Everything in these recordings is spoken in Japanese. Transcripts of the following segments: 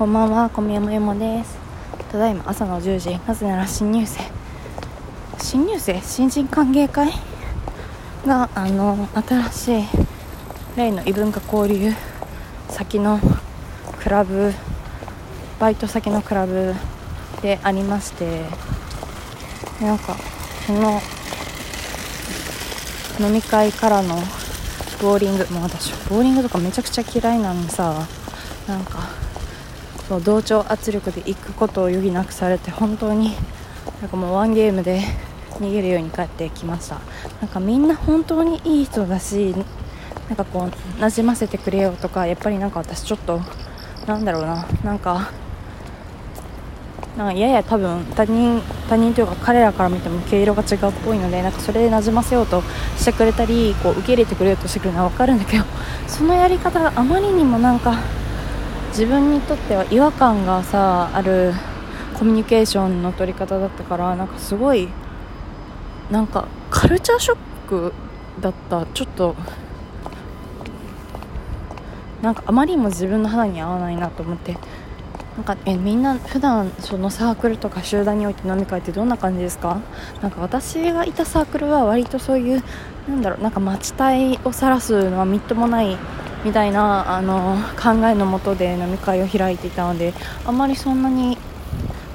こんばんは、小宮山ゆもです。ただいま朝の10時、なぜなら新入生、新入生、新人歓迎会？が、あの、新しい例の異文化交流先のクラブ、バイト先のクラブでありまして、なんか、その、飲み会からのボーリング、もう私、ボーリングとかめちゃくちゃ嫌いなのにさ、なんか、そう同調圧力で行くことを余儀なくされて本当になんかもうワンゲームで逃げるように帰ってきました。なんかみんな本当にいい人だしなんかこうなじませてくれよとかやっぱりなんか私ちょっとなんだろうななんかなんかやや多分他人他人というか彼らから見ても毛色が違うっぽいのでなんかそれでなじませようとしてくれたりこう受け入れてくれようとしてくるのは分かるんだけどそのやり方があまりにもなんか自分にとっては違和感がさあるコミュニケーションの取り方だったからなんかすごいなんかカルチャーショックだった。ちょっとなんかあまりにも自分の肌に合わないなと思って。なんかえみんな普段そのサークルとか集団において飲み会ってどんな感じですか？なんか私がいたサークルは割とそういうなんだろうなんか待ち体を晒すのはみっともないみたいなあの考えのもとで飲み会を開いていたのであんまりそんなに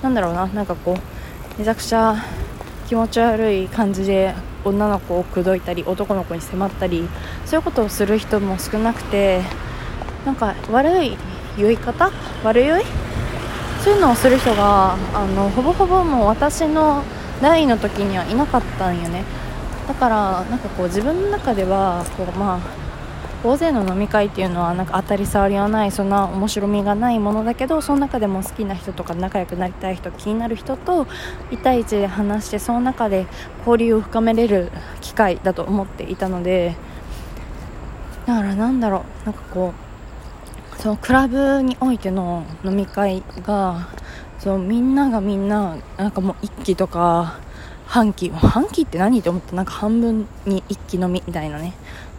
なんだろうななんかこうめちゃくちゃ気持ち悪い感じで女の子を口説いたり男の子に迫ったりそういうことをする人も少なくてなんか悪い酔い方？悪酔い？そういうのをする人があのほぼほぼもう私の代の時にはいなかったんよね。だからなんかこう自分の中ではこうまあ大勢の飲み会っていうのはなんか当たり障りはないそんな面白みがないものだけどその中でも好きな人とか仲良くなりたい人気になる人と1対1で話してその中で交流を深めれる機会だと思っていたのでだからなんだろうなんかこうそのクラブにおいての飲み会がそうみんながみんななんかもう一気とか半期半期って何って思ったなんか半分に一気飲みみたいなね。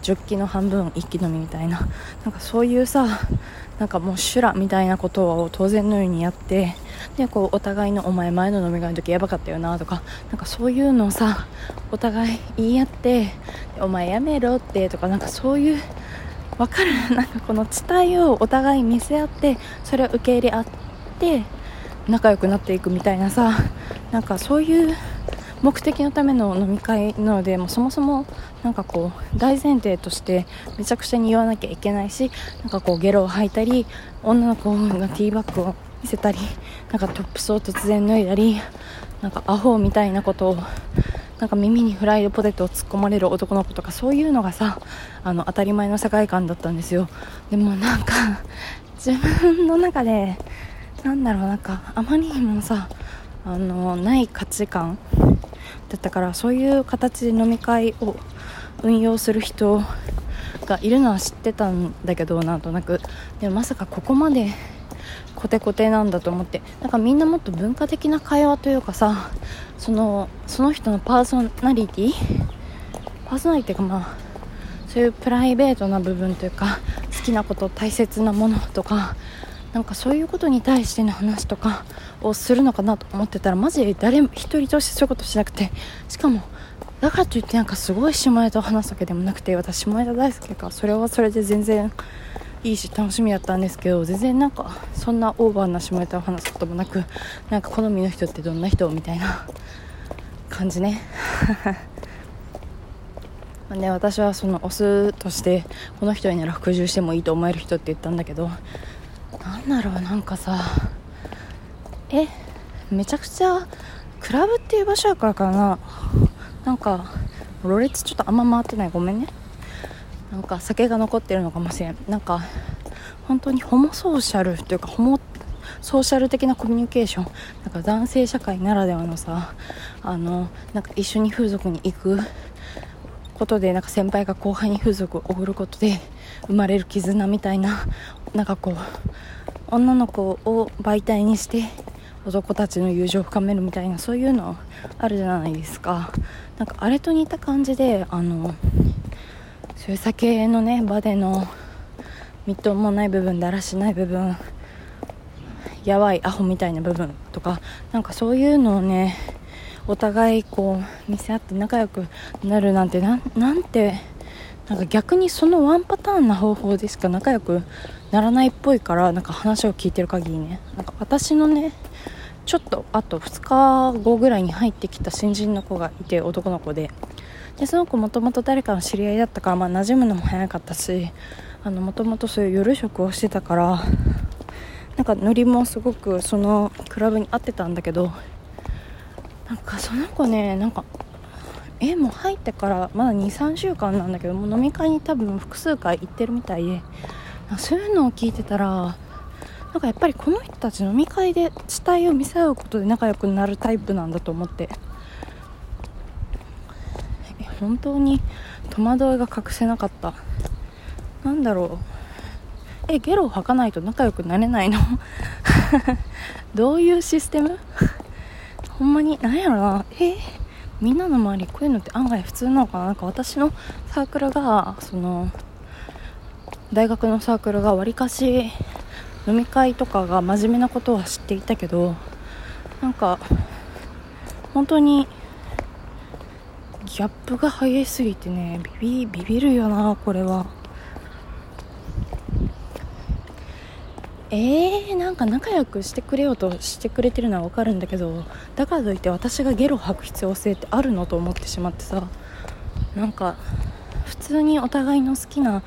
ジョッキの半分一気飲みみたいな。なんかそういうさなんかもう修羅みたいなことを当然のようにやってでこうお互いのお前前の飲み会の時やばかったよなとかなんかそういうのをさお互い言い合ってお前やめろってとかなんかそういうわかる？なんかこの伝えをお互い見せ合ってそれを受け入れ合って仲良くなっていくみたいなさなんかそういう目的のための飲み会なのでもうそもそもなかこう大前提としてめちゃくちゃに言わなきゃいけないしなんかこうゲロを吐いたり女の子がティーバッグを見せたりなんかトップスを突然脱いだりなんかアホみたいなことをなんか耳にフライドポテトを突っ込まれる男の子とかそういうのがさあの当たり前の世界観だったんですよ。でもなんか自分の中でなんだろうなんかあまりにもさあのない価値観だったからそういう形で飲み会を運用する人がいるのは知ってたんだけどなんとなく。でもまさかここまでコテコテなんだと思って。なんかみんなもっと文化的な会話というかさそのその人のパーソナリティパーソナリティがまあそういうプライベートな部分というか好きなこと大切なものとかなんかそういうことに対しての話とかをするのかなと思ってたらマジで誰も一人としてそういうことしなくてしかもだからといってなんかすごい下ネタを話すわけでもなくて私下ネタ大好きからそれはそれで全然いいし楽しみだったんですけど全然なんかそんなオーバーな下ネタを話すこともなくなんか好みの人ってどんな人みたいな感じね。まね私はそのオスとしてこの人になら服従してもいいと思える人って言ったんだけどなんだろうなんかさえめちゃくちゃクラブっていう場所やからかな。なんかろれつちょっとあんま回ってない。ごめんね。なんか酒が残ってるのかもしれん。なんか本当にホモソーシャルというかホモソーシャル的なコミュニケーション。なんか男性社会ならではのさあのなんか一緒に風俗に行く。ことでなんか先輩が後輩に風俗をおごることで生まれる絆みたいななんかこう女の子を媒体にして男たちの友情を深めるみたいなそういうのあるじゃないですか。なんかあれと似た感じであのそういう酒のね場でのみっともない部分だらしない部分やばいアホみたいな部分とかなんかそういうのをねお互いこう見せ合って仲良くなるなんてなんてなんか逆にそのワンパターンな方法でしか仲良くならないっぽいからなんか話を聞いてる限りね。なんか私のねちょっとあと2日後ぐらいに入ってきた新人の子がいて男の子で。でその子もともと誰かの知り合いだったから、まあ、馴染むのも早かったしもともとそういう夜食をしてたからなんかノリもすごくそのクラブに合ってたんだけどなんかその子ねなんかえもう入ってからまだ23週間なんだけどもう飲み会に多分複数回行ってるみたいで。そういうのを聞いてたらなんかやっぱりこの人たち飲み会で地帯を見せ合うことで仲良くなるタイプなんだと思って。本当に戸惑いが隠せなかった。なんだろう。えゲロを吐かないと仲良くなれないの？どういうシステム？ほんまに何やろな。え？みんなの周りこういうのって案外普通なのかななんか私のサークルがその大学のサークルがわりかし飲み会とかが真面目なことは知っていたけどなんか本当にギャップが激しすぎてねビビビビるよなこれは。えー、なんか仲良くしてくれようとしてくれてるのは分かるんだけどだからといって私がゲロ吐く必要性ってあるのと思ってしまってさなんか普通にお互いの好きな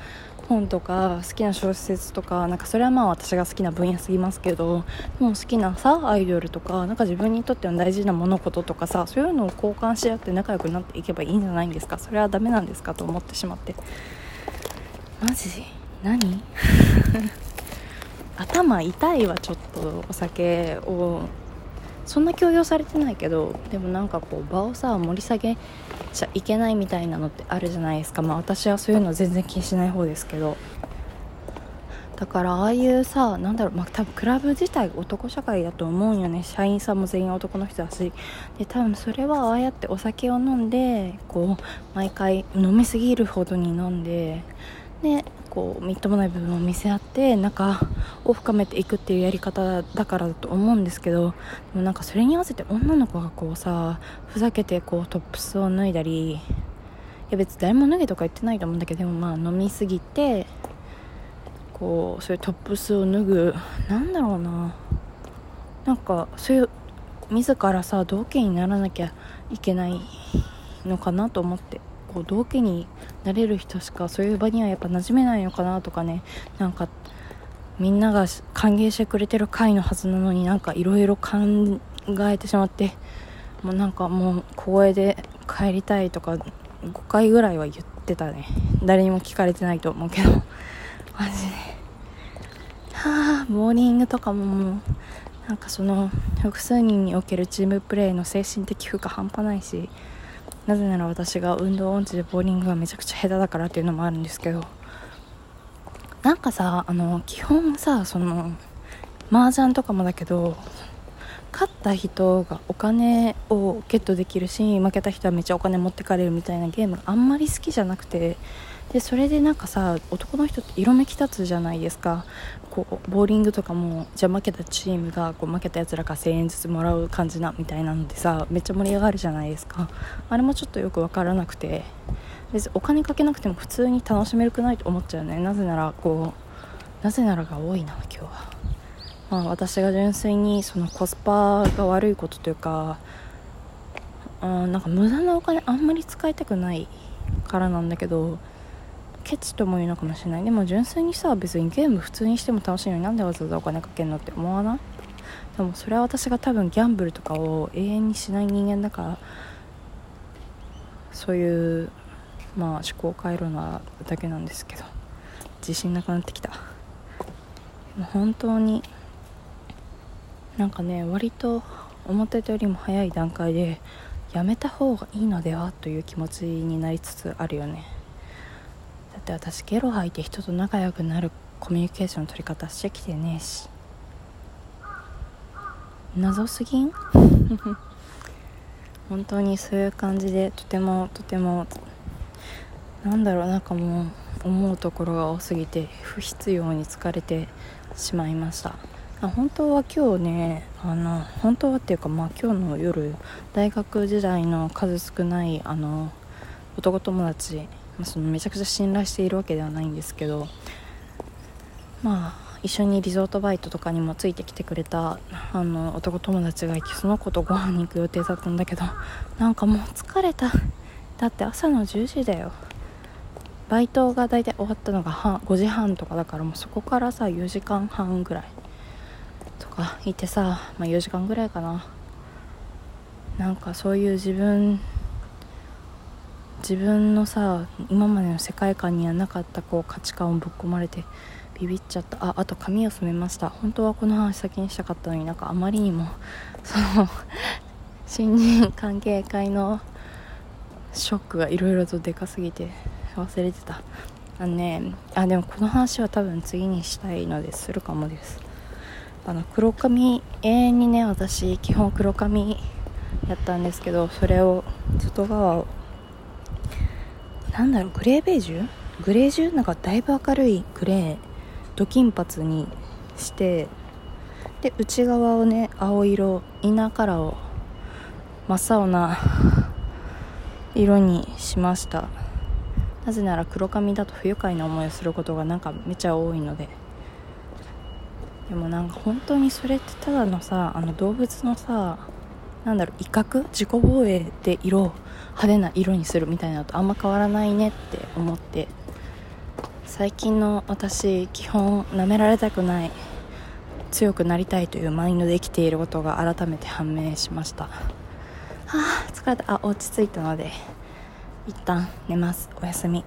本とか好きな小説とかなんかそれはまあ私が好きな分野すぎますけどでも好きなさアイドルとかなんか自分にとっての大事な物事とかさそういうのを交換し合って仲良くなっていけばいいんじゃないんですか？それはダメなんですか？と思ってしまって。マジ？何？頭痛いわちょっとお酒をそんな強要されてないけどでもなんかこう場をさ盛り下げちゃいけないみたいなのってあるじゃないですか。まあ私はそういうの全然気にしない方ですけど。だからああいうさなんだろうまあ多分クラブ自体男社会だと思うんよね。社員さんも全員男の人だし。で多分それはああやってお酒を飲んでこう毎回飲みすぎるほどに飲んで。でこうみっともない部分を見せ合って仲を深めていくっていうやり方だからだと思うんですけどでもなんかそれに合わせて女の子がこうさふざけてこうトップスを脱いだりいや別に誰も脱げとか言ってないと思うんだけどでもまあ飲みすぎてこうそういうトップスを脱ぐなんだろうな。なんかそういう自らさ同期にならなきゃいけないのかなと思って。こう同期になれる人しかそういう場にはやっぱ馴染めないのかなとかね。なんかみんなが歓迎してくれてる会のはずなのになんかいろいろ考えてしまってもうなんかもう小声で帰りたいとか5回ぐらいは言ってたね。誰にも聞かれてないと思うけど。マジで。はあボーリングとかももうなんかその複数人におけるチームプレーの精神的負荷半端ないし。なぜなら私が運動音痴でボーリングがめちゃくちゃ下手だからっていうのもあるんですけどなんかさあの基本さその麻雀とかもだけど勝った人がお金をゲットできるし負けた人はめっちゃお金持ってかれるみたいなゲームがあんまり好きじゃなくてでそれでなんかさ男の人って色めき立つじゃないですか。こうボーリングとかもじゃあ負けたチームがこう負けたやつらから1000円ずつもらう感じなみたいなのでさめっちゃ盛り上がるじゃないですか。あれもちょっとよく分からなくて。別にお金かけなくても普通に楽しめるくないと思っちゃうね。なぜならこうなぜならが多いな今日は。まあ私が純粋にそのコスパが悪いことというかうんなんか無駄なお金あんまり使いたくないからなんだけどケチとも言うのかもしれない。でも純粋にさ別にゲーム普通にしても楽しいのになんでわざわざお金かけるのって思わない？でもそれは私が多分ギャンブルとかを永遠にしない人間だからそういうまあ思考回路なだけなんですけど。自信なくなってきた。も本当になんかね割と思ってたよりも早い段階でやめた方がいいのでは？という気持ちになりつつあるよね。って私ゲロ吐いて人と仲良くなるコミュニケーションの取り方してきてねえし。謎すぎん？本当にそういう感じでとてもとても。なんだろうなんかもう思うところが多すぎて不必要に疲れてしまいました。本当は今日ねあの本当はっていうかまあ今日の夜大学時代の数少ないあの男友達、まあ、そのめちゃくちゃ信頼しているわけではないんですけどまあ一緒にリゾートバイトとかにもついてきてくれたあの男友達がいてその子とご飯に行く予定だったんだけどなんかもう疲れた。だって朝の10時だよ。バイトが大体終わったのが5時半とかだからもうそこからさ4時間半ぐらいとかいてさ、まあ、4時間ぐらいかな。なんかそういう自分自分のさ今までの世界観にはなかったこう価値観をぶっ込まれてビビっちゃった。ああと髪を染めました。本当はこの話先にしたかったのになんかあまりにもその 新人関係会のショックがいろいろとでかすぎて忘れてた。あのねあでもこの話は多分次にしたいのでするかもです。あの黒髪永遠にね私基本黒髪やったんですけどそれを外側をなんだろうグレーベージュ？グレージュ？なんかだいぶ明るいグレー。ド金髪にしてで内側をね青色インナーカラーを真っ青な色にしました。なぜなら黒髪だと不愉快な思いをすることがなんかめちゃ多いので。でもなんか本当にそれってただのさあの動物のさなんだろう威嚇？自己防衛で色を派手な色にするみたいなのとあんま変わらないねって思って。最近の私基本舐められたくない強くなりたいというマインドで生きていることが改めて判明しました。はあ疲れた。あ落ち着いたので一旦寝ます。おやすみ。